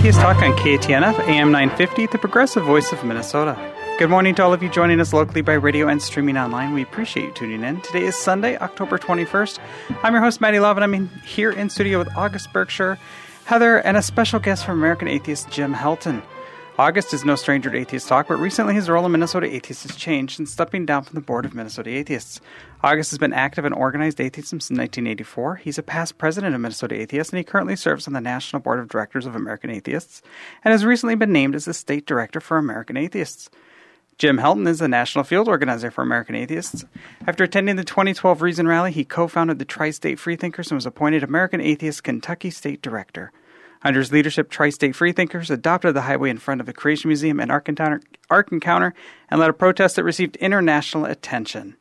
Atheist Talk on KTNF, AM 950, the progressive voice of Minnesota. Good morning to all of you joining us locally by radio and streaming online. We appreciate you tuning in. Today is Sunday, October 21st. I'm your host, Maddie Love, and I'm here in studio with August Berkshire, Heather, and a special guest from American Atheist, Jim Helton. August is no stranger to Atheist Talk, but recently his role in Minnesota Atheists has changed since stepping down from the board of Minnesota Atheists. August has been active in organized atheism since 1984. He's a past president of Minnesota Atheists, and he currently serves on the National Board of Directors of American Atheists, and has recently been named as the state director for American Atheists. Jim Helton is the national field organizer for American Atheists. After attending the 2012 Reason Rally, he co founded the Tri State Freethinkers and was appointed American Atheist Kentucky State Director. Under his leadership, Tri State Freethinkers adopted the highway in front of the Creation Museum and Ark Encounter, Ark Encounter and led a protest that received international attention.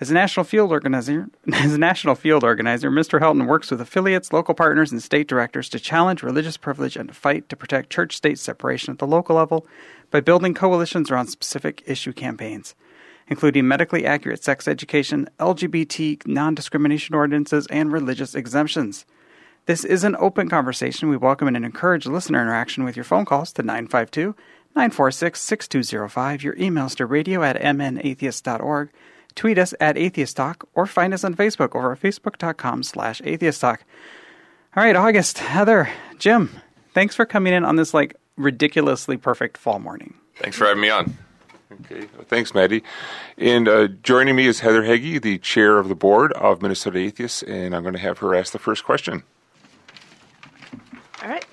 As a national field organizer, as a national field organizer, Mr. Helton works with affiliates, local partners, and state directors to challenge religious privilege and to fight to protect church-state separation at the local level by building coalitions around specific issue campaigns, including medically accurate sex education, LGBT non-discrimination ordinances, and religious exemptions. This is an open conversation. We welcome and encourage listener interaction with your phone calls to 952 946 6205, your emails to radio at mnatheist.org, tweet us at Atheist Talk, or find us on Facebook over at facebook.com slash Atheist Talk. All right, August, Heather, Jim, thanks for coming in on this like ridiculously perfect fall morning. Thanks for having me on. Okay, thanks, Maddie. And uh, joining me is Heather Heggie, the chair of the board of Minnesota Atheists, and I'm going to have her ask the first question. All right.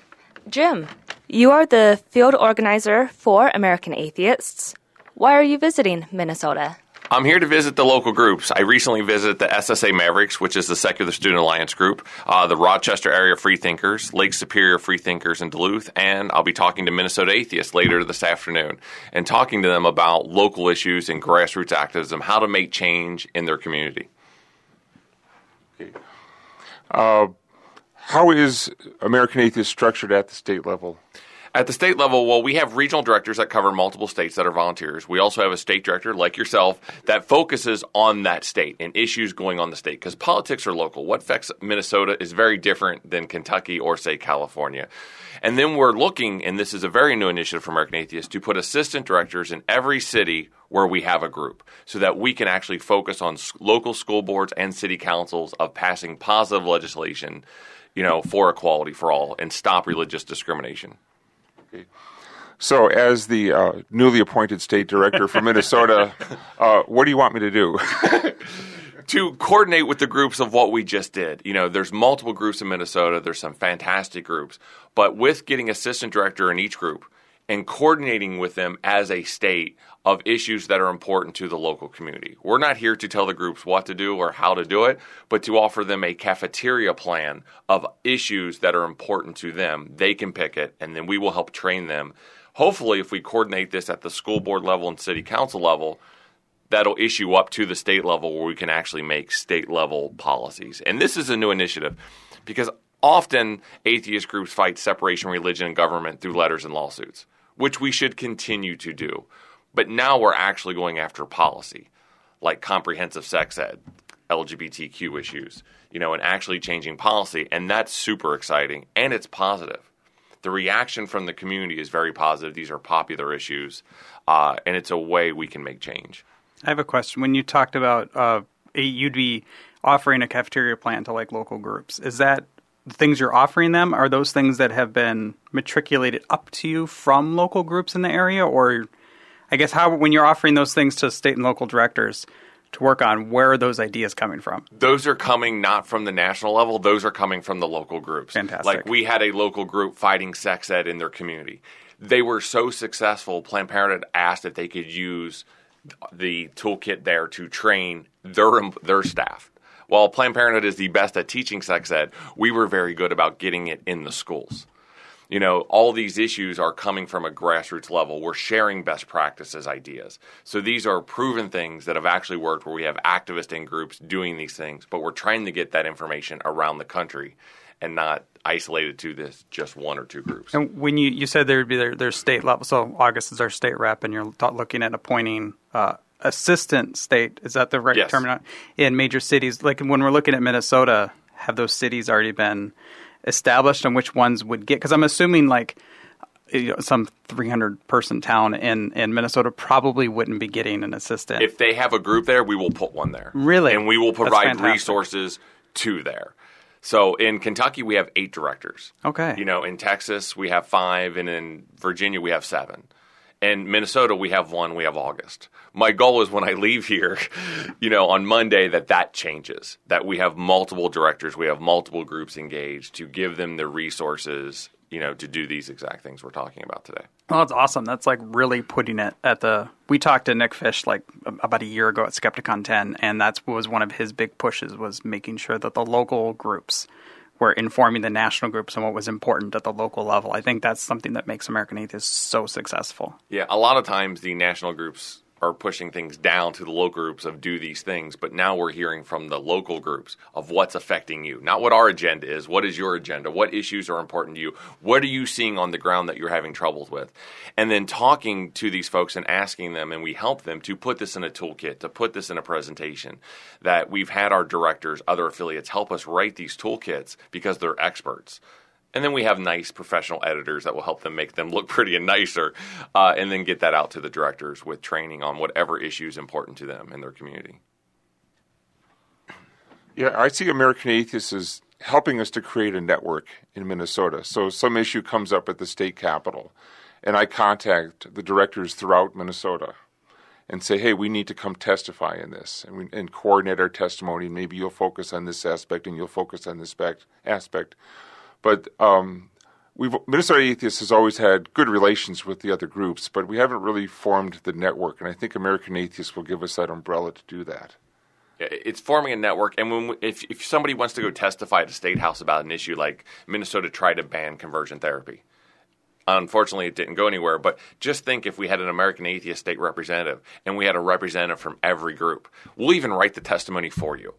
Jim, you are the field organizer for American Atheists. Why are you visiting Minnesota? I'm here to visit the local groups. I recently visited the SSA Mavericks, which is the Secular Student Alliance group, uh, the Rochester Area Freethinkers, Lake Superior Freethinkers in Duluth, and I'll be talking to Minnesota Atheists later this afternoon and talking to them about local issues and grassroots activism, how to make change in their community. Okay. Uh, how is American Atheist structured at the state level? At the state level, well, we have regional directors that cover multiple states that are volunteers. We also have a state director, like yourself, that focuses on that state and issues going on the state because politics are local. What affects Minnesota is very different than Kentucky or, say, California. And then we're looking, and this is a very new initiative for American Atheists, to put assistant directors in every city where we have a group so that we can actually focus on local school boards and city councils of passing positive legislation you know, for equality for all and stop religious discrimination. Okay. So, as the uh, newly appointed state director for Minnesota, uh, what do you want me to do? to coordinate with the groups of what we just did. You know, there's multiple groups in Minnesota. There's some fantastic groups, but with getting assistant director in each group and coordinating with them as a state of issues that are important to the local community. We're not here to tell the groups what to do or how to do it, but to offer them a cafeteria plan of issues that are important to them. They can pick it, and then we will help train them. Hopefully, if we coordinate this at the school board level and city council level, that'll issue up to the state level where we can actually make state level policies. And this is a new initiative because often atheist groups fight separation of religion and government through letters and lawsuits, which we should continue to do. But now we're actually going after policy, like comprehensive sex ed, LGBTQ issues, you know, and actually changing policy. And that's super exciting and it's positive. The reaction from the community is very positive. These are popular issues, uh, and it's a way we can make change. I have a question. When you talked about uh, you'd be offering a cafeteria plan to like local groups, is that the things you're offering them? Are those things that have been matriculated up to you from local groups in the area, or I guess how when you're offering those things to state and local directors to work on, where are those ideas coming from? Those are coming not from the national level; those are coming from the local groups. Fantastic. Like we had a local group fighting sex ed in their community. They were so successful. Planned Parenthood asked if they could use the toolkit there to train their their staff. While Planned Parenthood is the best at teaching sex ed, we were very good about getting it in the schools you know, all these issues are coming from a grassroots level. We're sharing best practices ideas. So these are proven things that have actually worked where we have activist in groups doing these things, but we're trying to get that information around the country and not isolated to this just one or two groups. And when you, you said there would be their, state level, so August is our state rep, and you're looking at appointing uh, assistant state. Is that the right yes. term? In major cities, like when we're looking at Minnesota, have those cities already been established and which ones would get? Because I'm assuming like you know, some 300 person town in, in Minnesota probably wouldn't be getting an assistant. If they have a group there, we will put one there. Really? And we will provide resources to there. So in Kentucky, we have eight directors. Okay. You know, in Texas, we have five, and in Virginia, we have seven. In Minnesota, we have one. We have August. My goal is when I leave here, you know, on Monday, that that changes. That we have multiple directors, we have multiple groups engaged to give them the resources, you know, to do these exact things we're talking about today. Well, that's awesome. That's like really putting it at the. We talked to Nick Fish like about a year ago at Skepticon 10, and that was one of his big pushes was making sure that the local groups were informing the national groups on what was important at the local level. I think that's something that makes American Atheists so successful. Yeah, a lot of times the national groups are pushing things down to the local groups of do these things, but now we're hearing from the local groups of what's affecting you. Not what our agenda is, what is your agenda? What issues are important to you? What are you seeing on the ground that you're having troubles with? And then talking to these folks and asking them and we help them to put this in a toolkit, to put this in a presentation that we've had our directors, other affiliates help us write these toolkits because they're experts. And then we have nice professional editors that will help them make them look pretty and nicer, uh, and then get that out to the directors with training on whatever issue is important to them in their community. Yeah, I see American Atheists as helping us to create a network in Minnesota. So some issue comes up at the state capitol, and I contact the directors throughout Minnesota and say, "Hey, we need to come testify in this, and, we, and coordinate our testimony. Maybe you'll focus on this aspect, and you'll focus on this aspect." But um, we've Minnesota Atheists has always had good relations with the other groups, but we haven't really formed the network, and I think American Atheists will give us that umbrella to do that. It's forming a network, and when we, if if somebody wants to go testify at a state house about an issue like Minnesota tried to ban conversion therapy, unfortunately it didn't go anywhere. But just think if we had an American Atheist state representative and we had a representative from every group, we'll even write the testimony for you.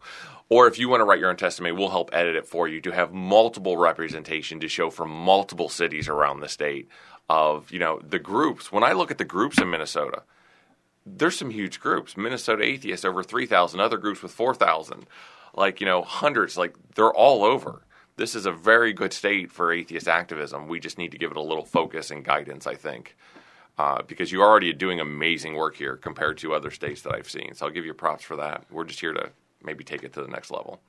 Or if you want to write your own testimony, we'll help edit it for you to have multiple representation to show from multiple cities around the state of you know the groups. When I look at the groups in Minnesota there's some huge groups. Minnesota Atheists over 3,000, other groups with 4,000, like, you know, hundreds, like they're all over. This is a very good state for atheist activism. We just need to give it a little focus and guidance, I think, uh, because you're already doing amazing work here compared to other states that I've seen. So I'll give you props for that. We're just here to maybe take it to the next level.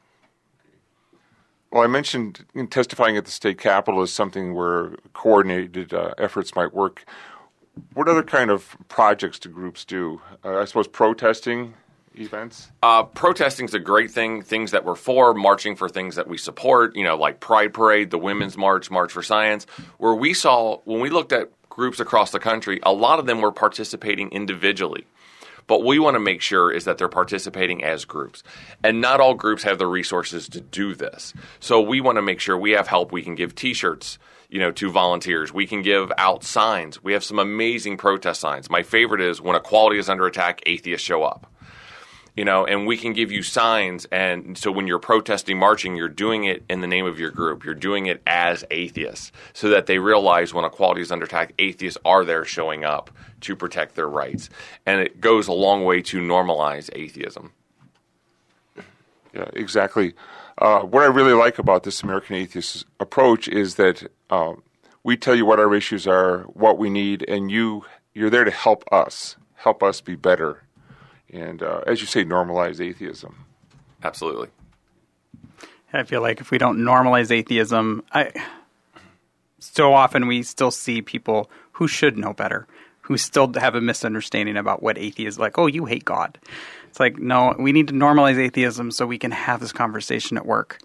Well, I mentioned in testifying at the state capitol is something where coordinated uh, efforts might work. What other kind of projects do groups do? Uh, I suppose protesting events. Uh, protesting is a great thing. Things that we're for, marching for things that we support. You know, like Pride Parade, the Women's March, March for Science. Where we saw when we looked at groups across the country, a lot of them were participating individually. But we want to make sure is that they're participating as groups. And not all groups have the resources to do this. So we want to make sure we have help. We can give t-shirts, you know, to volunteers. We can give out signs. We have some amazing protest signs. My favorite is when equality is under attack, atheists show up you know, and we can give you signs. And so when you're protesting, marching, you're doing it in the name of your group. You're doing it as atheists so that they realize when equality is under attack, atheists are there showing up to protect their rights. And it goes a long way to normalize atheism. Yeah, exactly. Uh, what I really like about this American Atheist approach is that uh, we tell you what our issues are, what we need, and you you're there to help us, help us be better, and uh, as you say, normalize atheism. Absolutely. I feel like if we don't normalize atheism, I so often we still see people who should know better, who still have a misunderstanding about what atheism is like. Oh, you hate God. It's like no, we need to normalize atheism so we can have this conversation at work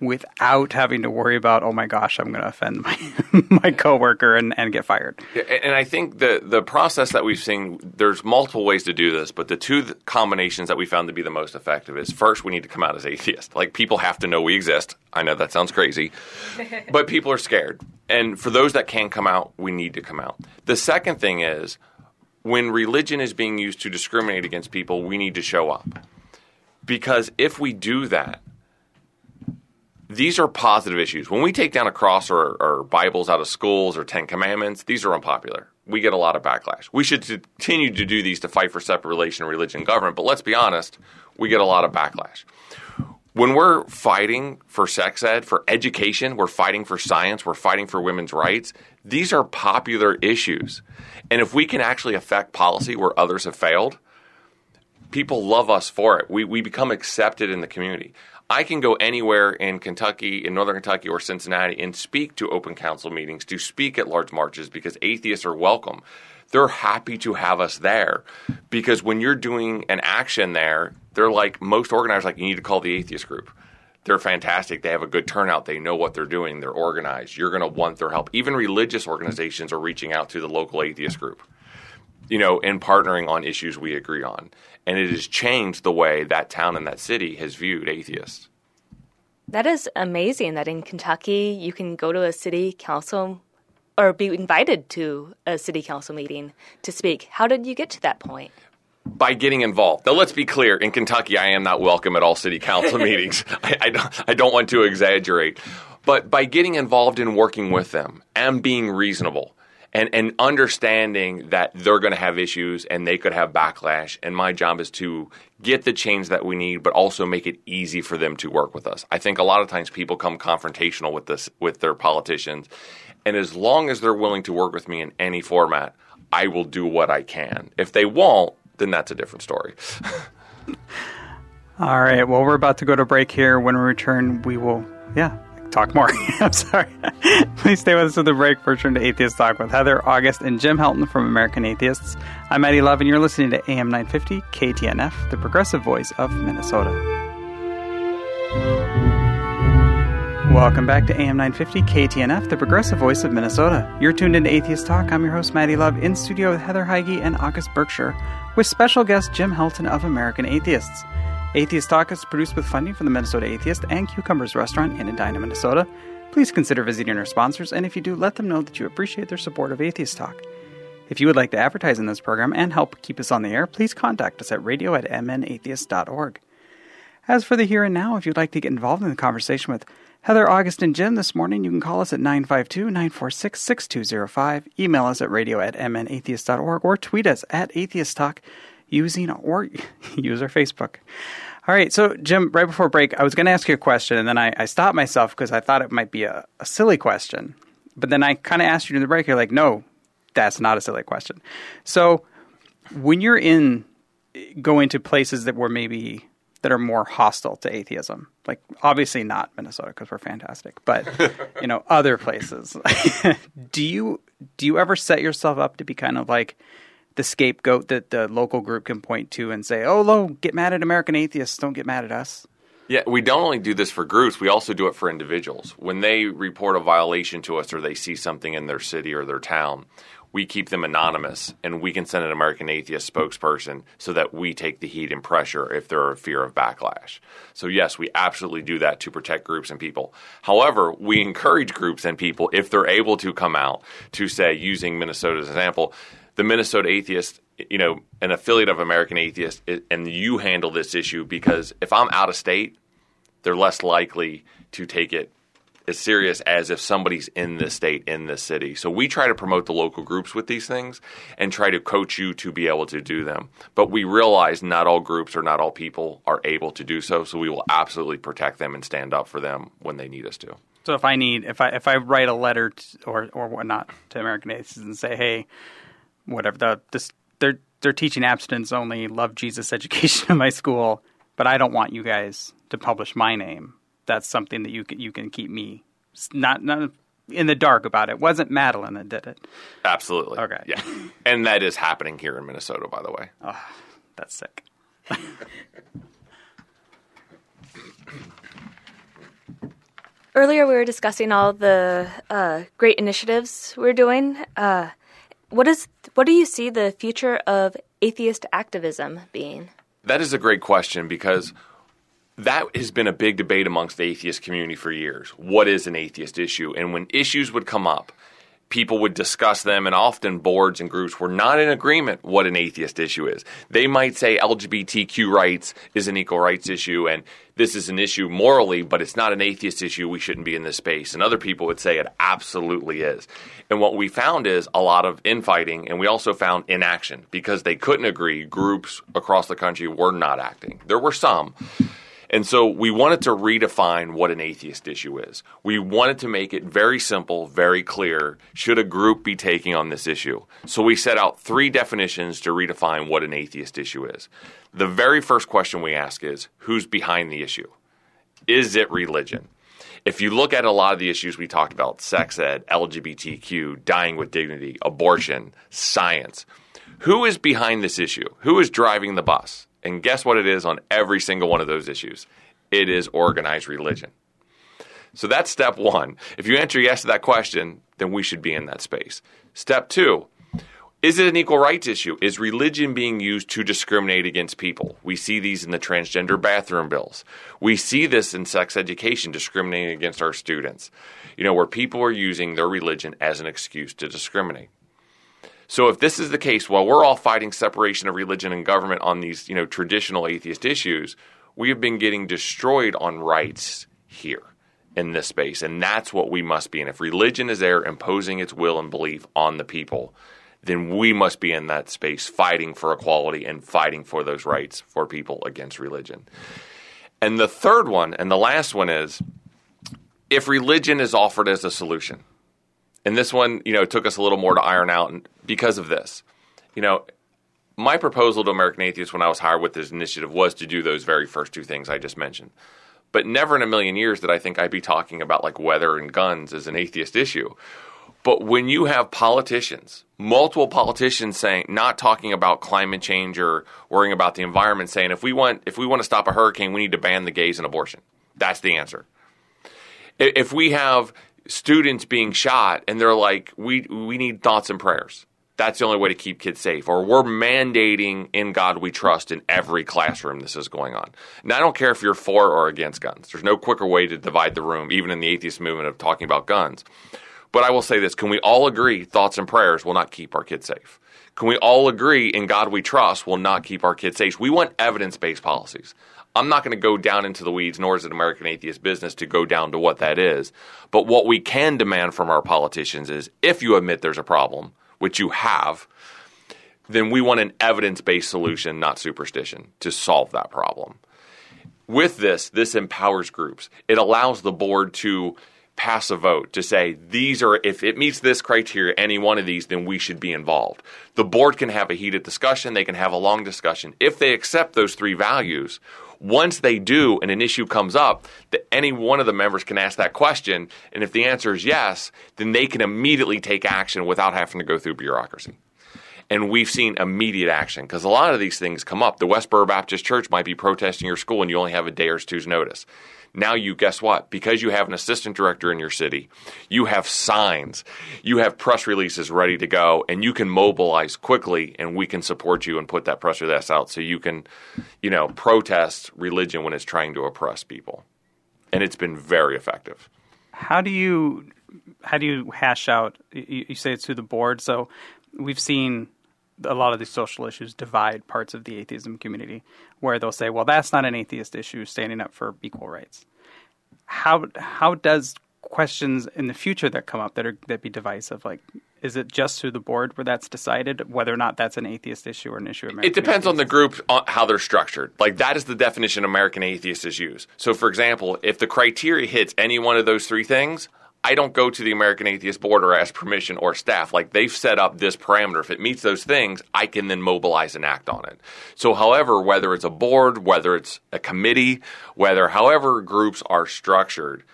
without having to worry about oh my gosh, I'm going to offend my my coworker and, and get fired. Yeah, and I think the the process that we've seen, there's multiple ways to do this, but the two th- combinations that we found to be the most effective is first, we need to come out as atheist. Like people have to know we exist. I know that sounds crazy, but people are scared. And for those that can come out, we need to come out. The second thing is when religion is being used to discriminate against people, we need to show up. Because if we do that, these are positive issues. When we take down a cross or, or, Bibles out of schools or Ten Commandments, these are unpopular. We get a lot of backlash. We should continue to do these to fight for separation of religion and government, but let's be honest, we get a lot of backlash. when we're fighting for sex ed, for education, we're fighting for science, we're fighting for women's rights, these are popular issues. And if we can actually affect policy where others have failed, people love us for it. We, we become accepted in the community. I can go anywhere in Kentucky, in Northern Kentucky or Cincinnati, and speak to open council meetings, to speak at large marches because atheists are welcome. They're happy to have us there because when you're doing an action there, they're like most organizers, like you need to call the atheist group. They're fantastic. They have a good turnout. They know what they're doing. They're organized. You're going to want their help. Even religious organizations are reaching out to the local atheist group, you know, in partnering on issues we agree on and it has changed the way that town and that city has viewed atheists. That is amazing that in Kentucky you can go to a city council or be invited to a city council meeting to speak. How did you get to that point? By getting involved. Now, let's be clear. In Kentucky, I am not welcome at all city council meetings. I, I, don't, I don't want to exaggerate. But by getting involved in working with them and being reasonable, and and understanding that they're going to have issues and they could have backlash. And my job is to get the change that we need but also make it easy for them to work with us. I think a lot of times people come confrontational with this with their politicians. And as long as they're willing to work with me in any format i will do what i can. If they won't then that's a different story. All right well we're about to go to break here. When we return we will yeah talk more. I'm sorry. Please stay with us at the break for Turn to Atheist Talk with Heather, August, and Jim Helton from American Atheists. I'm Maddie Love, and you're listening to AM 950 KTNF, the progressive voice of Minnesota. Welcome back to AM 950 KTNF, the progressive voice of Minnesota. You're tuned into Atheist Talk. I'm your host, Maddie Love, in studio with Heather Heige and August Berkshire, with special guest Jim Helton of American Atheists. Atheist Talk is produced with funding from the Minnesota Atheist and Q. Cumbers Restaurant in Edina, Minnesota. Please consider visiting our sponsors, and if you do, let them know that you appreciate their support of Atheist Talk. If you would like to advertise in this program and help keep us on the air, please contact us at radio at mnatheist.org. As for the here and now, if you'd like to get involved in the conversation with Heather, August, and Jim this morning, you can call us at 952 946 6205, email us at radio at mnatheist.org, or tweet us at Atheist Talk using or use our Facebook. All right, so Jim, right before break, I was going to ask you a question, and then I, I stopped myself because I thought it might be a, a silly question. But then I kind of asked you in the break, you're like, no, that's not a silly question. So when you're in going to places that were maybe that are more hostile to atheism, like obviously not Minnesota because we're fantastic, but you know other places, do you do you ever set yourself up to be kind of like the scapegoat that the local group can point to and say, "Oh, lo, get mad at American atheists. Don't get mad at us." Yeah, we don't only do this for groups, we also do it for individuals. When they report a violation to us or they see something in their city or their town, we keep them anonymous and we can send an American atheist spokesperson so that we take the heat and pressure if there are fear of backlash. So, yes, we absolutely do that to protect groups and people. However, we encourage groups and people, if they're able to come out, to say, using Minnesota's example, the Minnesota Atheist, you know, an affiliate of American Atheist, and you handle this issue because if I'm out of state, they're less likely to take it as serious as if somebody's in the state, in the city. So we try to promote the local groups with these things and try to coach you to be able to do them. But we realize not all groups or not all people are able to do so. So we will absolutely protect them and stand up for them when they need us to. So if I need, if I if I write a letter to, or or whatnot to American Atheists and say, hey, whatever the this they're they're teaching abstinence only, love Jesus education in my school, but I don't want you guys to publish my name. That's something that you can you can keep me not not in the dark about it. Wasn't Madeline that did it? Absolutely. Okay. Yeah, and that is happening here in Minnesota, by the way. Oh, that's sick. Earlier, we were discussing all the uh, great initiatives we're doing. Uh, what is what do you see the future of atheist activism being? That is a great question because that has been a big debate amongst the atheist community for years. What is an atheist issue? And when issues would come up, people would discuss them, and often boards and groups were not in agreement what an atheist issue is. They might say LGBTQ rights is an equal rights issue, and this is an issue morally, but it's not an atheist issue. We shouldn't be in this space. And other people would say it absolutely is. And what we found is a lot of infighting, and we also found inaction because they couldn't agree. Groups across the country were not acting. There were some. And so we wanted to redefine what an atheist issue is. We wanted to make it very simple, very clear. Should a group be taking on this issue? So we set out three definitions to redefine what an atheist issue is. The very first question we ask is who's behind the issue? Is it religion? If you look at a lot of the issues we talked about sex ed, LGBTQ, dying with dignity, abortion, science who is behind this issue? Who is driving the bus? And guess what it is on every single one of those issues? It is organized religion. So that's step one. If you answer yes to that question, then we should be in that space. Step two is it an equal rights issue? Is religion being used to discriminate against people? We see these in the transgender bathroom bills. We see this in sex education, discriminating against our students. You know, where people are using their religion as an excuse to discriminate. So if this is the case, while we're all fighting separation of religion and government on these, you know, traditional atheist issues, we have been getting destroyed on rights here in this space, and that's what we must be. And if religion is there imposing its will and belief on the people, then we must be in that space fighting for equality and fighting for those rights for people against religion. And the third one, and the last one is if religion is offered as a solution. And this one, you know, took us a little more to iron out because of this. You know, my proposal to American Atheists when I was hired with this initiative was to do those very first two things I just mentioned. But never in a million years did I think I'd be talking about like weather and guns as an atheist issue. But when you have politicians, multiple politicians saying not talking about climate change or worrying about the environment saying if we want if we want to stop a hurricane, we need to ban the gays and abortion. That's the answer. If we have students being shot and they're like we we need thoughts and prayers that's the only way to keep kids safe. Or we're mandating in god we trust in every classroom this is going on. Now i don't care if you're for or against guns. There's no quicker way to divide the room even in the atheist movement of talking about guns. But i will say this can we all agree thoughts and prayers will not keep our kids safe? Can we all agree in god we trust will not keep our kids safe? We want evidence-based policies. I'm not going to go down into the weeds, nor is it American Atheist business to go down to what that is. But what we can demand from our politicians is if you admit there's a problem, which you have, then we want an evidence based solution, not superstition, to solve that problem. With this, this empowers groups. It allows the board to pass a vote to say these are if it meets this criteria any one of these then we should be involved the board can have a heated discussion they can have a long discussion if they accept those three values once they do and an issue comes up, that any one of the members can ask that question. And if the answer is yes, then they can immediately take action without having to go through bureaucracy. And we've seen immediate action because a lot of these things come up. The Westboro Baptist Church might be protesting your school and you only have a day or two's notice. Now you guess what? Because you have an assistant director in your city, you have signs, you have press releases ready to go, and you can mobilize quickly, and we can support you and put that press release out so you can, you know, protest religion when it's trying to oppress people. And it's been very effective. How do you how do you hash out? You, you say it's through the board, so we've seen a lot of these social issues divide parts of the atheism community, where they'll say, "Well, that's not an atheist issue, standing up for equal rights." How how does questions in the future that come up that are that be divisive, like is it just through the board where that's decided whether or not that's an atheist issue or an issue of American It depends atheists? on the group on how they're structured. Like that is the definition American atheists is used. So for example, if the criteria hits any one of those three things, I don't go to the American Atheist Board or ask permission or staff. Like they've set up this parameter. If it meets those things, I can then mobilize and act on it. So, however, whether it's a board, whether it's a committee, whether however groups are structured,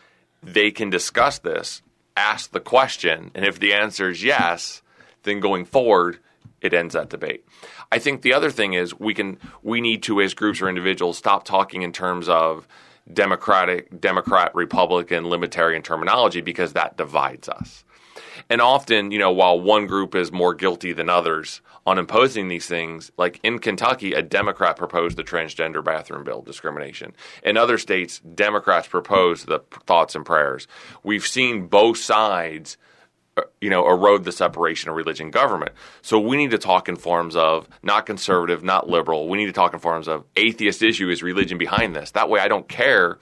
they can discuss this, ask the question, and if the answer is yes, then going forward, it ends that debate. I think the other thing is we can we need to as groups or individuals stop talking in terms of democratic, Democrat, Republican, libertarian terminology because that divides us. And often, you know, while one group is more guilty than others on imposing these things, like in Kentucky, a Democrat proposed the transgender bathroom bill discrimination. In other states, Democrats proposed the thoughts and prayers. We've seen both sides Uh, you know, erode the separation of religion and government. So we need to talk in forms of not conservative, not liberal. We need to talk in forms of atheist issue is religion behind this. That way, I don't care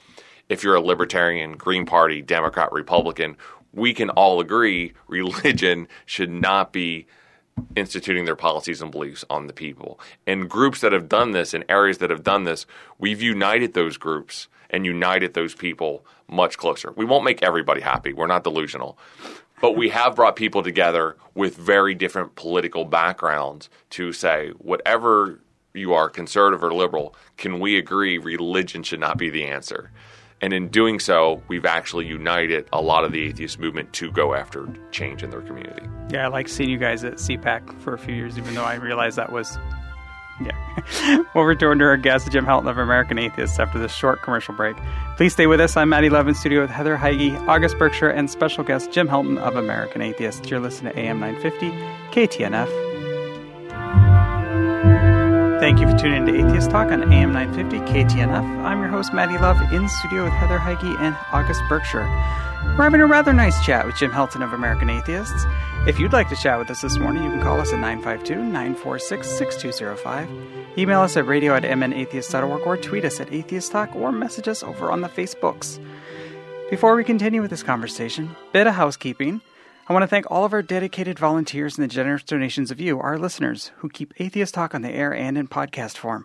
if you're a libertarian, Green Party, Democrat, Republican. We can all agree religion should not be instituting their policies and beliefs on the people. And groups that have done this, in areas that have done this, we've united those groups and united those people much closer. We won't make everybody happy. We're not delusional. But we have brought people together with very different political backgrounds to say, whatever you are, conservative or liberal, can we agree religion should not be the answer? And in doing so, we've actually united a lot of the atheist movement to go after change in their community. Yeah, I like seeing you guys at CPAC for a few years, even though I realized that was. Yeah. we'll return to our guest, Jim Helton of American Atheists, after this short commercial break. Please stay with us. I'm Maddie Love in studio with Heather Heige, August Berkshire, and special guest Jim Helton of American Atheists. You're listening to AM 950, KTNF. Thank you for tuning in to Atheist Talk on AM 950 KTNF. I'm your host, Maddie Love, in studio with Heather Heige and August Berkshire. We're having a rather nice chat with Jim Helton of American Atheists. If you'd like to chat with us this morning, you can call us at 952 946 6205. Email us at radio at mnatheist.org or tweet us at Atheist Talk or message us over on the Facebooks. Before we continue with this conversation, bit of housekeeping. I want to thank all of our dedicated volunteers and the generous donations of you, our listeners, who keep Atheist Talk on the air and in podcast form.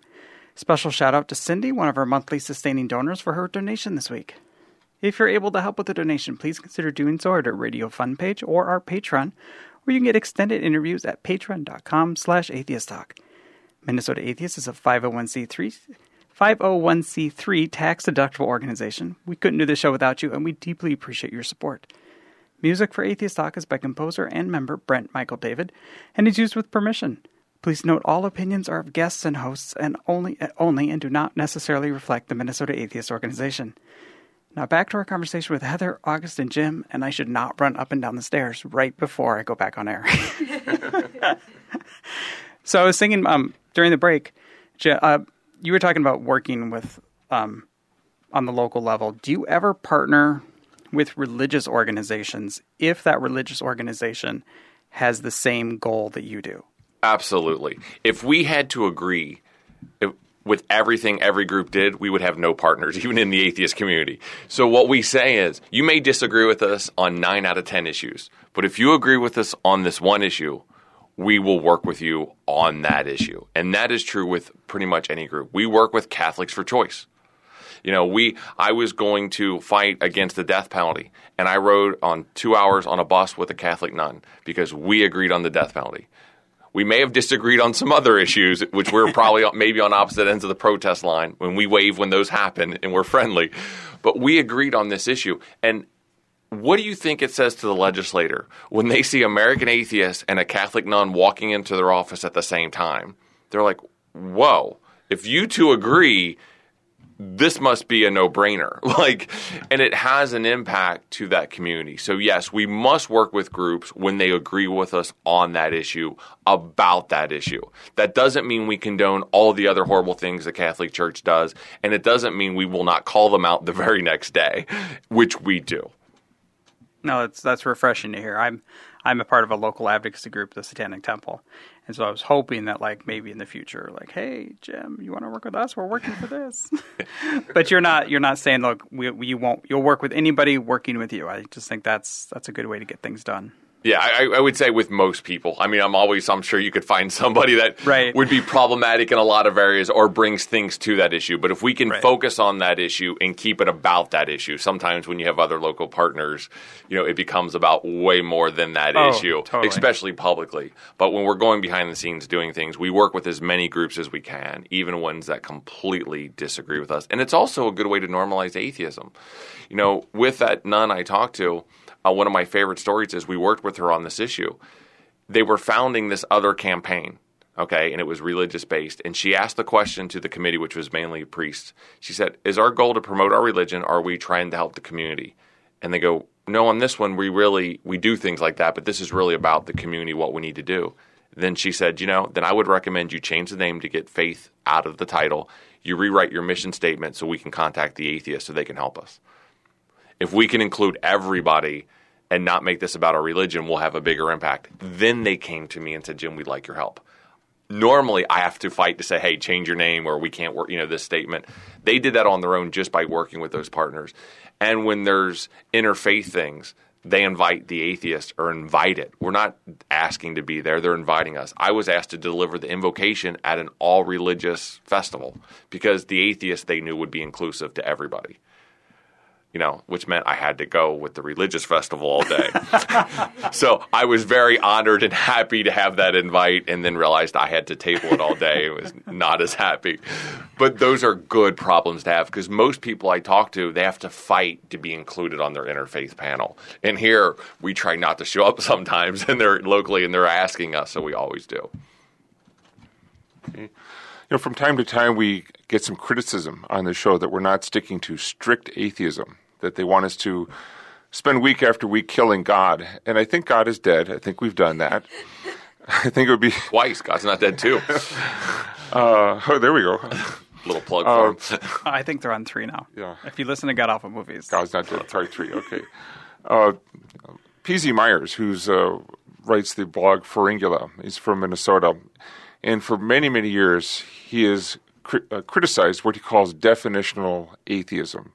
Special shout out to Cindy, one of our monthly sustaining donors, for her donation this week. If you're able to help with a donation, please consider doing so at our Radio Fund page or our Patreon, where you can get extended interviews at patreon.com slash atheisttalk. Minnesota Atheist is a 501c3 501c3 tax-deductible organization. We couldn't do this show without you, and we deeply appreciate your support. Music for Atheist Talk is by composer and member Brent Michael David and is used with permission. Please note all opinions are of guests and hosts and only only and do not necessarily reflect the Minnesota Atheist Organization. Now back to our conversation with Heather, August, and Jim, and I should not run up and down the stairs right before I go back on air. so I was thinking um, during the break, uh, you were talking about working with um, on the local level. Do you ever partner with religious organizations if that religious organization has the same goal that you do. Absolutely. If we had to agree if, with everything every group did, we would have no partners, even in the atheist community. So, what we say is you may disagree with us on nine out of 10 issues, but if you agree with us on this one issue, we will work with you on that issue. And that is true with pretty much any group. We work with Catholics for Choice. You know, we I was going to fight against the death penalty, and I rode on two hours on a bus with a Catholic nun because we agreed on the death penalty. We may have disagreed on some other issues, which we're probably maybe on opposite ends of the protest line when we wave when those happen and we're friendly. But we agreed on this issue. And what do you think it says to the legislator when they see American atheists and a Catholic nun walking into their office at the same time? They're like, whoa, if you two agree, this must be a no-brainer. Like and it has an impact to that community. So yes we must work with groups when they agree with us on that issue about that issue. That doesn't mean we condone all the other horrible things the catholic church does and it doesn't mean we will not call them out the very next day which we do. No that's that's refreshing to hear. I'm i'm a part of a local advocacy group the satanic temple and so I was hoping that like maybe in the future, like, hey Jim, you want to work with us? We're working for this. but you're not you're not saying look, we, we won't. You'll work with anybody working with you. I just think that's that's a good way to get things done. Yeah, I, I, would say with most people. I mean, I'm always, I'm sure you could find somebody that right. would be problematic in a lot of areas or brings things to that issue. But if we can right. focus on that issue and keep it about that issue, sometimes when you have other local partners, you know, it becomes about way more than that oh, issue, totally. especially publicly. But when we're going behind the scenes doing things, we work with as many groups as we can, even ones that completely disagree with us. And it's also a good way to normalize atheism. You know, with that nun I talked to, uh, one of my favorite stories is we worked with her on this issue. They were founding this other campaign, okay, and it was religious based. And she asked the question to the committee, which was mainly priests. She said, Is our goal to promote our religion or are we trying to help the community? And they go, No, on this one we really we do things like that, but this is really about the community, what we need to do. Then she said, you know, then I would recommend you change the name to get faith out of the title. You rewrite your mission statement so we can contact the atheists so they can help us. If we can include everybody and not make this about our religion, we'll have a bigger impact. Then they came to me and said, Jim, we'd like your help. Normally, I have to fight to say, hey, change your name or we can't work, you know, this statement. They did that on their own just by working with those partners. And when there's interfaith things, they invite the atheist or invite it. We're not asking to be there, they're inviting us. I was asked to deliver the invocation at an all religious festival because the atheist they knew would be inclusive to everybody. You know, which meant I had to go with the religious festival all day. so I was very honored and happy to have that invite, and then realized I had to table it all day. It was not as happy. But those are good problems to have because most people I talk to, they have to fight to be included on their interfaith panel. And here we try not to show up sometimes, and they're locally, and they're asking us, so we always do. You know, from time to time, we get some criticism on the show that we're not sticking to strict atheism, that they want us to spend week after week killing God. And I think God is dead. I think we've done that. I think it would be. Twice. God's not dead, too. Uh, oh, there we go. Little plug for him. I think they're on three now. Yeah. If you listen to God Awful Movies. God's not dead. Sorry, three. Okay. Uh, PZ Myers, who's uh, writes the blog Pharyngula, he's from Minnesota, and for many many years he has cri- uh, criticized what he calls definitional atheism,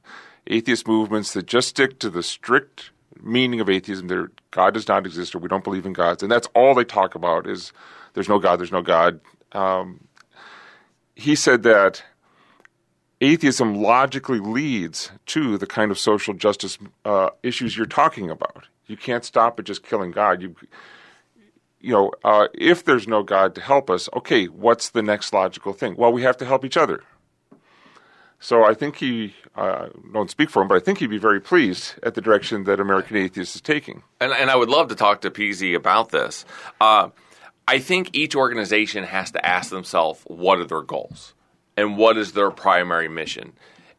atheist movements that just stick to the strict meaning of atheism. There, God does not exist, or we don't believe in gods, and that's all they talk about is there's no God, there's no God. Um, he said that atheism logically leads to the kind of social justice uh, issues you're talking about. You can't stop at just killing God. You, you know, uh, if there's no God to help us, okay, what's the next logical thing? Well, we have to help each other. So I think he, uh, don't speak for him, but I think he'd be very pleased at the direction that American Atheist is taking. And, and I would love to talk to PZ about this. Uh, I think each organization has to ask themselves what are their goals and what is their primary mission.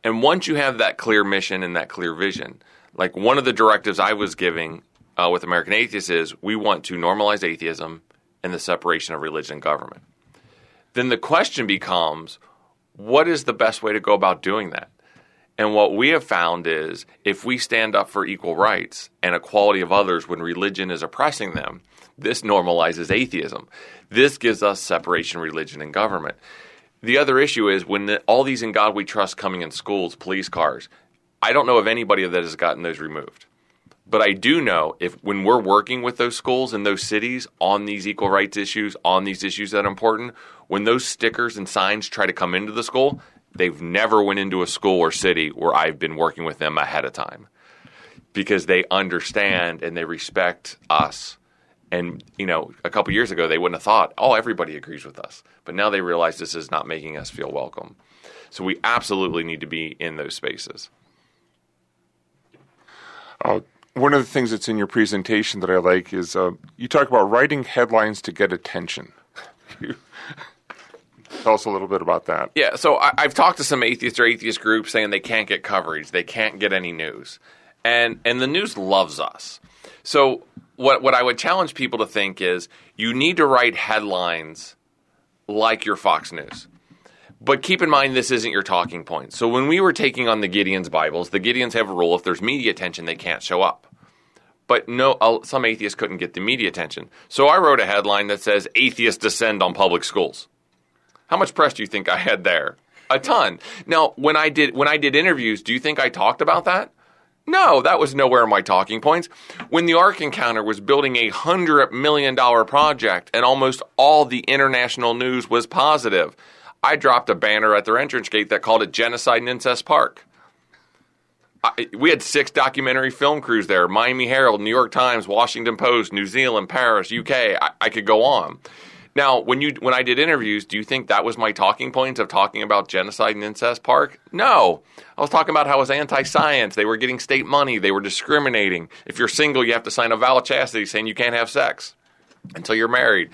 And once you have that clear mission and that clear vision, like one of the directives I was giving uh, with American Atheists is we want to normalize atheism and the separation of religion and government. Then the question becomes what is the best way to go about doing that? And what we have found is if we stand up for equal rights and equality of others when religion is oppressing them, this normalizes atheism. This gives us separation religion and government. The other issue is when the, all these in God we trust coming in schools, police cars, I don't know of anybody that has gotten those removed. But I do know if when we're working with those schools and those cities on these equal rights issues, on these issues that are important, when those stickers and signs try to come into the school, they've never went into a school or city where I've been working with them ahead of time because they understand and they respect us. And you know, a couple years ago, they wouldn't have thought, "Oh, everybody agrees with us," but now they realize this is not making us feel welcome. So we absolutely need to be in those spaces. Uh, one of the things that's in your presentation that I like is uh, you talk about writing headlines to get attention. Tell us a little bit about that. Yeah, so I, I've talked to some atheist or atheist groups saying they can't get coverage, they can't get any news, and and the news loves us. So what what I would challenge people to think is you need to write headlines like your Fox News. But keep in mind, this isn't your talking point. So when we were taking on the Gideon's Bibles, the Gideons have a rule: if there's media attention, they can't show up. But no, some atheists couldn't get the media attention. So I wrote a headline that says "Atheists descend on public schools." How much press do you think I had there? A ton. Now, when I did when I did interviews, do you think I talked about that? No, that was nowhere in my talking points. When the Ark Encounter was building a hundred million dollar project and almost all the international news was positive, I dropped a banner at their entrance gate that called it Genocide and Incest Park. I, we had six documentary film crews there Miami Herald, New York Times, Washington Post, New Zealand, Paris, UK. I, I could go on. Now, when you when I did interviews, do you think that was my talking points of talking about genocide and incest park? No. I was talking about how it was anti-science. They were getting state money. They were discriminating. If you're single, you have to sign a vow of chastity saying you can't have sex until you're married.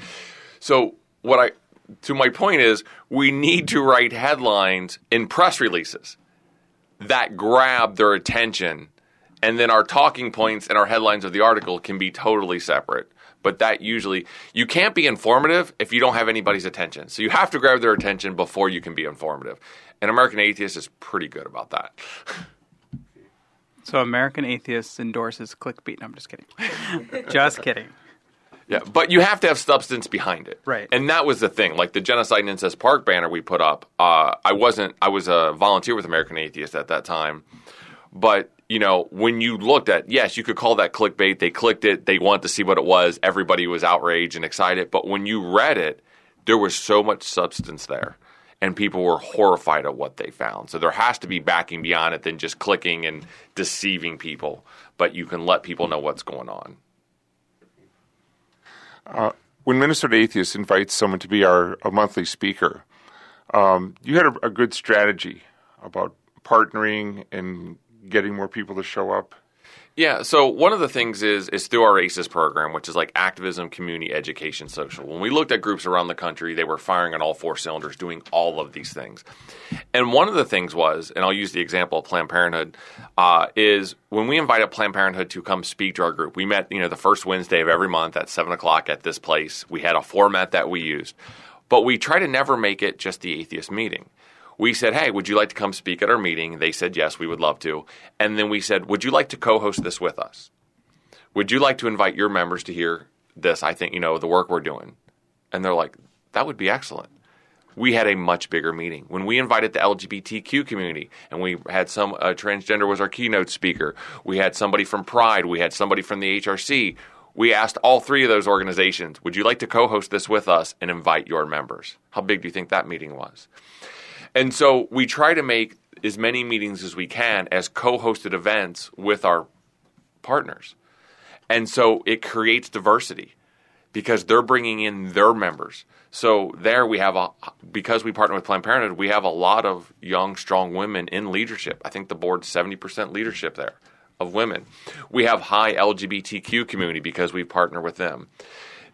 So what I to my point is we need to write headlines in press releases that grab their attention and then our talking points and our headlines of the article can be totally separate but that usually you can't be informative if you don't have anybody's attention. So you have to grab their attention before you can be informative. And American Atheist is pretty good about that. So American Atheists endorses clickbait. No, I'm just kidding. just kidding. Yeah, but you have to have substance behind it, Right. And that was the thing. Like the genocide and incest park banner we put up. Uh, I wasn't. I was a volunteer with American Atheist at that time, but you know, when you looked at, yes, you could call that clickbait. They clicked it. They wanted to see what it was. Everybody was outraged and excited. But when you read it, there was so much substance there. And people were horrified at what they found. So there has to be backing beyond it than just clicking and deceiving people. But you can let people know what's going on. Uh, when Minnesota Atheists invites someone to be our a monthly speaker, um, you had a, a good strategy about partnering and getting more people to show up? Yeah, so one of the things is is through our ACES program, which is like activism, community, education, social. When we looked at groups around the country, they were firing on all four cylinders, doing all of these things. And one of the things was, and I'll use the example of Planned Parenthood, uh, is when we invited Planned Parenthood to come speak to our group. We met, you know, the first Wednesday of every month at seven o'clock at this place. We had a format that we used, but we try to never make it just the atheist meeting we said, Hey, would you like to come speak at our meeting? They said, Yes, we would love to. And then we said, Would you like to co host this with us? Would you like to invite your members to hear this? I think, you know, the work we're doing. And they're like, That would be excellent. We had a much bigger meeting. When we invited the LGBTQ community and we had some uh, transgender was our keynote speaker, we had somebody from Pride, we had somebody from the HRC. We asked all three of those organizations, Would you like to co host this with us and invite your members? How big do you think that meeting was? And so we try to make as many meetings as we can as co-hosted events with our partners. And so it creates diversity because they're bringing in their members. So there we have a because we partner with Planned Parenthood, we have a lot of young, strong women in leadership. I think the board's seventy percent leadership there of women. We have high LGBTQ community because we partner with them.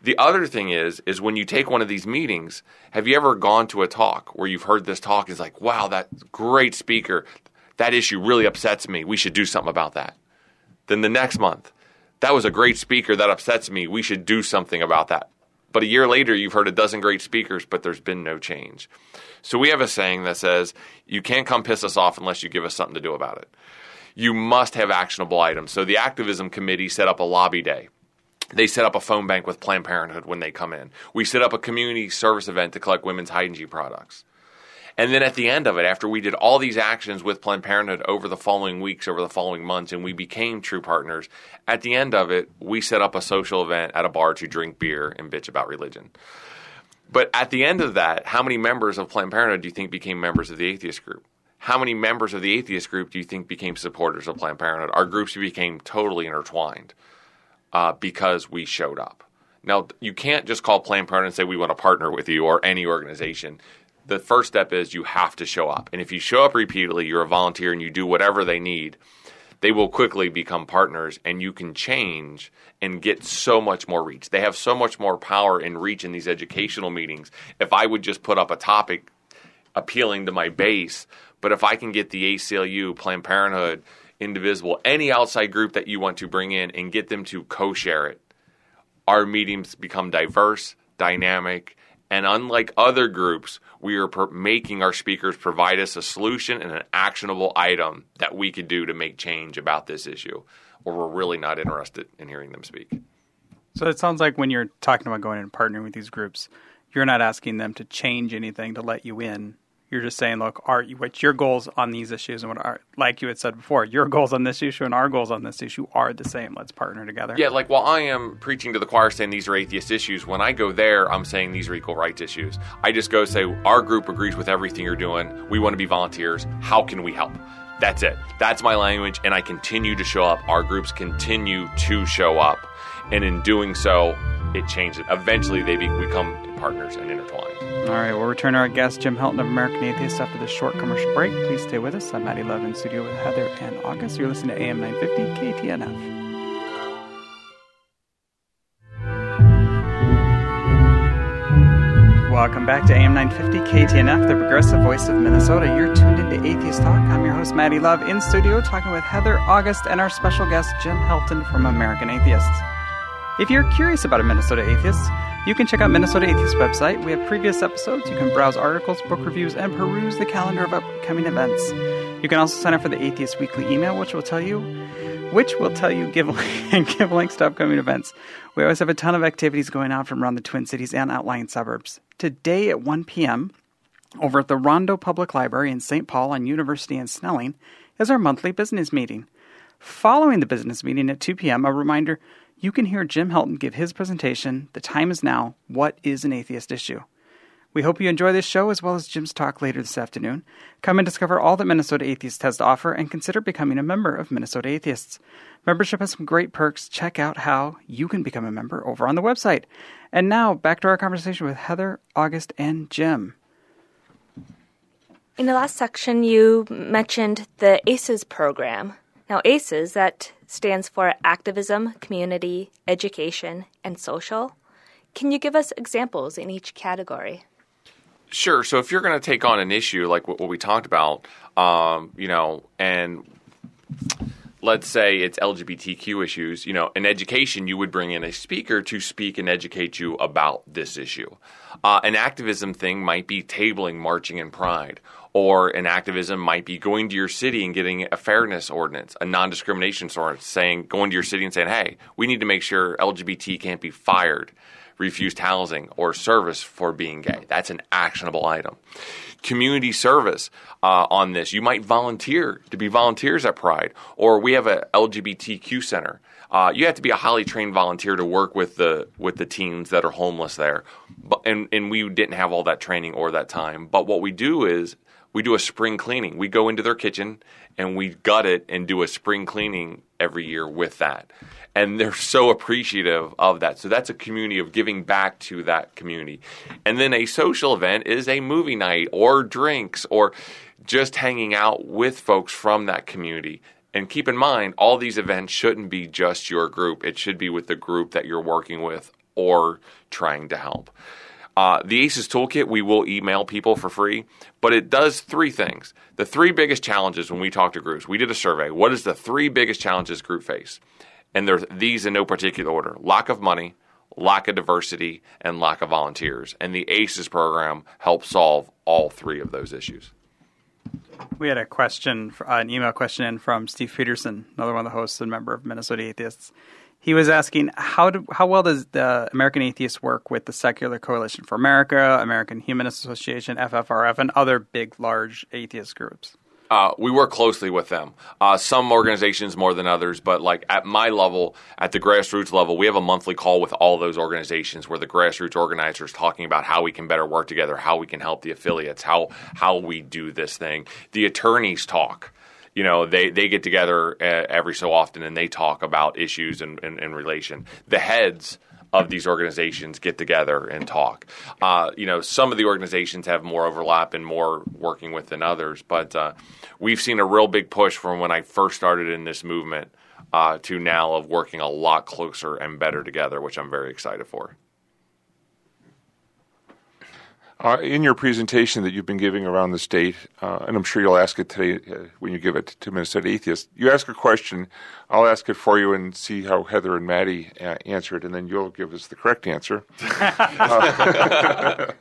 The other thing is, is when you take one of these meetings, have you ever gone to a talk where you've heard this talk is like, wow, that great speaker, that issue really upsets me. We should do something about that. Then the next month, that was a great speaker that upsets me. We should do something about that. But a year later, you've heard a dozen great speakers, but there's been no change. So we have a saying that says, you can't come piss us off unless you give us something to do about it. You must have actionable items. So the activism committee set up a lobby day they set up a phone bank with Planned Parenthood when they come in. We set up a community service event to collect women's hygiene products. And then at the end of it, after we did all these actions with Planned Parenthood over the following weeks, over the following months, and we became true partners, at the end of it, we set up a social event at a bar to drink beer and bitch about religion. But at the end of that, how many members of Planned Parenthood do you think became members of the atheist group? How many members of the atheist group do you think became supporters of Planned Parenthood? Our groups became totally intertwined uh, because we showed up. Now, you can't just call Planned Parenthood and say, we want to partner with you or any organization. The first step is you have to show up. And if you show up repeatedly, you're a volunteer and you do whatever they need, they will quickly become partners and you can change and get so much more reach. They have so much more power and reach in these educational meetings. If I would just put up a topic appealing to my base, but if I can get the ACLU, Planned Parenthood, indivisible, any outside group that you want to bring in and get them to co share it. Our meetings become diverse, dynamic, and unlike other groups, we are per- making our speakers provide us a solution and an actionable item that we could do to make change about this issue, or we're really not interested in hearing them speak. So it sounds like when you're talking about going and partnering with these groups, you're not asking them to change anything to let you in. You're just saying, look, are what's your goals on these issues and what are like you had said before, your goals on this issue and our goals on this issue are the same. Let's partner together. Yeah, like while I am preaching to the choir saying these are atheist issues, when I go there, I'm saying these are equal rights issues. I just go say, our group agrees with everything you're doing. We want to be volunteers. How can we help? That's it. That's my language, and I continue to show up. Our groups continue to show up, and in doing so, it changes. Eventually, they become partners and intertwined. All right, we'll return to our guest, Jim Helton of American Atheist, after this short commercial break. Please stay with us. I'm Maddie Love in studio with Heather and August. You're listening to AM 950 KTNF. Welcome back to AM 950 KTNF, the progressive voice of Minnesota. You're tuned into Atheist Talk. I'm your host, Maddie Love, in studio talking with Heather August and our special guest, Jim Helton from American Atheists. If you're curious about a Minnesota Atheist, you can check out Minnesota Atheist website. We have previous episodes. You can browse articles, book reviews, and peruse the calendar of upcoming events. You can also sign up for the Atheist Weekly email, which will tell you which will tell you give and give links to upcoming events. We always have a ton of activities going on from around the Twin Cities and outlying suburbs. Today at 1 p.m. over at the Rondo Public Library in St. Paul on University and Snelling is our monthly business meeting. Following the business meeting at 2 p.m., a reminder you can hear Jim Helton give his presentation, The Time is Now What is an Atheist Issue? We hope you enjoy this show as well as Jim's talk later this afternoon. Come and discover all that Minnesota Atheist has to offer and consider becoming a member of Minnesota Atheists. Membership has some great perks. Check out how you can become a member over on the website. And now, back to our conversation with Heather, August, and Jim. In the last section, you mentioned the ACES program. Now, ACES, that stands for Activism, Community, Education, and Social. Can you give us examples in each category? Sure. So if you're going to take on an issue like what, we talked about, um, you know, and let's say it's LGBTQ issues, you know, in education, you would bring in a speaker to speak and educate you about this issue. Uh, an activism thing might be tabling marching in pride, or an activism might be going to your city and getting a fairness ordinance, a non discrimination ordinance, saying, going to your city and saying, hey, we need to make sure LGBT can't be fired refused housing or service for being gay. That's an actionable item. Community service uh, on this. You might volunteer to be volunteers at Pride, or we have a LGBTQ center. Uh, you have to be a highly trained volunteer to work with the with the teens that are homeless there, but, and and we didn't have all that training or that time. But what we do is we do a spring cleaning. We go into their kitchen and we gut it and do a spring cleaning every year with that and they're so appreciative of that. So that's a community of giving back to that community. And then a social event is a movie night or drinks or just hanging out with folks from that community. And keep in mind, all these events shouldn't be just your group. It should be with the group that you're working with or trying to help. Uh, the ACES Toolkit, we will email people for free, but it does three things. The three biggest challenges when we talk to groups, we did a survey. What is the three biggest challenges group face? And there's these in no particular order lack of money, lack of diversity, and lack of volunteers. And the ACES program helps solve all three of those issues. We had a question, uh, an email question in from Steve Peterson, another one of the hosts and member of Minnesota Atheists. He was asking how do, how well does the American Atheists work with the Secular Coalition for America, American Humanist Association, FFRF, and other big, large atheist groups? Uh, we work closely with them. Uh, some organizations more than others, but like at my level, at the grassroots level, we have a monthly call with all those organizations where the grassroots organizers talking about how we can better work together, how we can help the affiliates, how how we do this thing. The attorneys talk. You know, they, they get together uh, every so often and they talk about issues in, in, in relation. The heads of these organizations get together and talk. Uh, you know, some of the organizations have more overlap and more working with than others, but uh, we've seen a real big push from when I first started in this movement uh, to now of working a lot closer and better together, which I'm very excited for. Uh, in your presentation that you've been giving around the state, uh, and I'm sure you'll ask it today uh, when you give it to Minnesota Atheists, you ask a question. I'll ask it for you and see how Heather and Maddie uh, answer it, and then you'll give us the correct answer.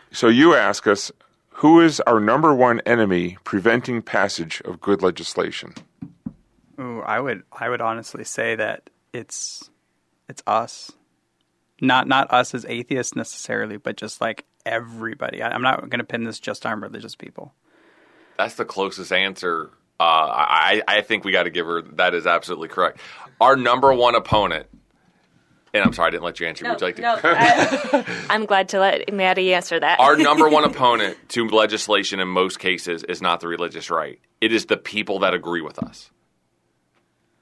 so you ask us, who is our number one enemy preventing passage of good legislation? Ooh, I would I would honestly say that it's it's us not not us as atheists necessarily, but just like everybody. I, am not going to pin this just on religious people. That's the closest answer. Uh, I, I think we got to give her that is absolutely correct. Our number one opponent, and I'm sorry I didn't let you answer. No, Would you like to? No, I, I'm glad to let Maddie answer that. Our number one opponent to legislation in most cases is not the religious right. It is the people that agree with us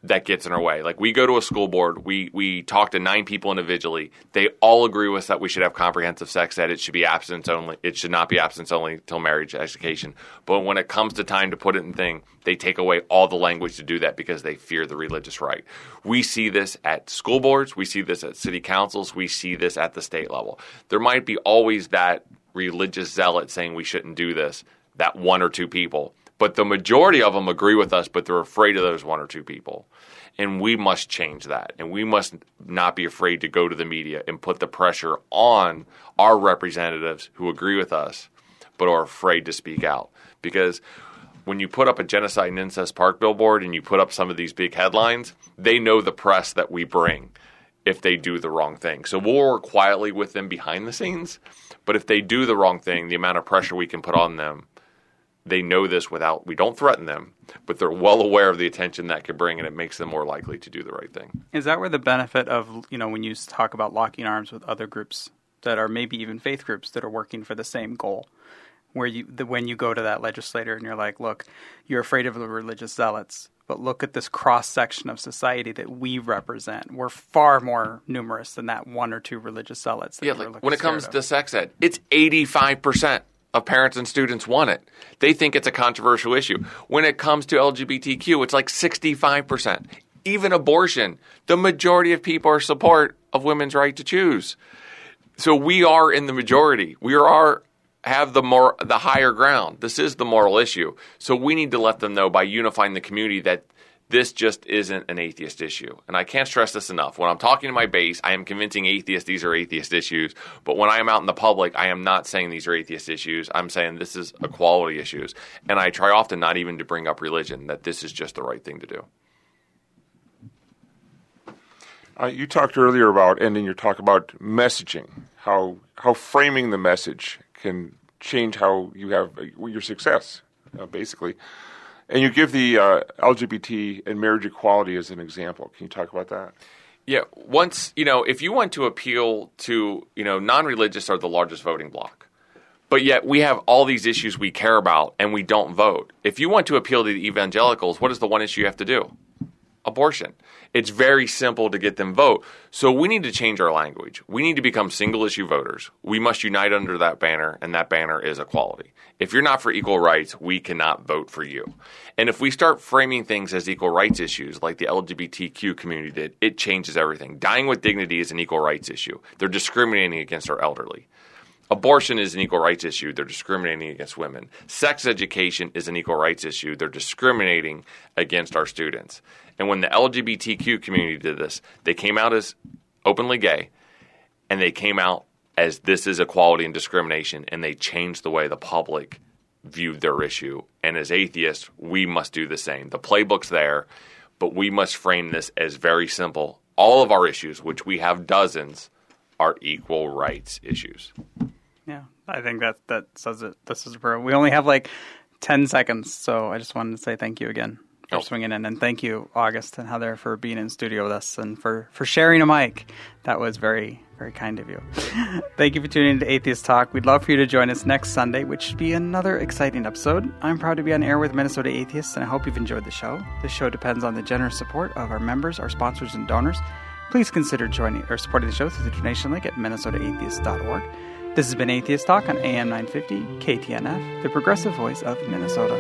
that gets in our way. Like we go to a school board, we we talk to nine people individually. They all agree with us that we should have comprehensive sex ed. It should be abstinence only. It should not be abstinence only till marriage education. But when it comes to time to put it in thing, they take away all the language to do that because they fear the religious right. We see this at school boards, we see this at city councils, we see this at the state level. There might be always that religious zealot saying we shouldn't do this, that one or two people but the majority of them agree with us, but they're afraid of those one or two people. And we must change that. And we must not be afraid to go to the media and put the pressure on our representatives who agree with us, but are afraid to speak out. Because when you put up a genocide and incest park billboard and you put up some of these big headlines, they know the press that we bring if they do the wrong thing. So we'll work quietly with them behind the scenes, but if they do the wrong thing, the amount of pressure we can put on them they know this without we don't threaten them, but they're well aware of the attention that could bring, and it makes them more likely to do the right thing. Is that where the benefit of you know when you talk about locking arms with other groups that are maybe even faith groups that are working for the same goal? Where you the, when you go to that legislator and you're like, look, you're afraid of the religious zealots, but look at this cross section of society that we represent. We're far more numerous than that one or two religious zealots. yeah, like when it comes of. to sex ed, it's 85% of parents and students want it. They think it's a controversial issue. When it comes to LGBTQ, it's like 65%. Even abortion, the majority of people are support of women's right to choose. So we are in the majority. We are have the more the higher ground. This is the moral issue. So we need to let them know by unifying the community that this just isn't an atheist issue. And I can't stress this enough. When I'm talking to my base, I am convincing atheists these are atheist issues. But when I am out in the public, I am not saying these are atheist issues. I'm saying this is equality issues. And I try often not even to bring up religion, that this is just the right thing to do. Uh, you talked earlier about ending your talk about messaging, how how framing the message can change how you have your success, uh, basically. And you give the uh, LGBT and marriage equality as an example. Can you talk about that? Yeah, once you know, if you want to appeal to you know, non-religious are the largest voting bloc, but yet we have all these issues we care about and we don't vote. If you want to appeal to the evangelicals, what is the one issue you have to do? Abortion. It's very simple to get them vote. So we need to change our language. We need to become single issue voters. We must unite under that banner, and that banner is equality. If you're not for equal rights, we cannot vote for you. And if we start framing things as equal rights issues, like the LGBTQ community did, it changes everything. Dying with dignity is an equal rights issue. They're discriminating against our elderly. Abortion is an equal rights issue. They're discriminating against women. Sex education is an equal rights issue. They're discriminating against our students. And when the LGBTQ community did this, they came out as openly gay and they came out as this is equality and discrimination, and they changed the way the public viewed their issue. And as atheists, we must do the same. The playbook's there, but we must frame this as very simple. All of our issues, which we have dozens, are equal rights issues. Yeah, I think that that says it. This is where we only have like ten seconds, so I just wanted to say thank you again for oh. swinging in. And thank you, August and Heather, for being in studio with us and for, for sharing a mic. That was very, very kind of you. thank you for tuning in to Atheist Talk. We'd love for you to join us next Sunday, which should be another exciting episode. I'm proud to be on air with Minnesota Atheists, and I hope you've enjoyed the show. This show depends on the generous support of our members, our sponsors, and donors. Please consider joining or supporting the show through the donation link at minnesotaatheist.org. This has been Atheist Talk on AM 950 KTNF, the progressive voice of Minnesota.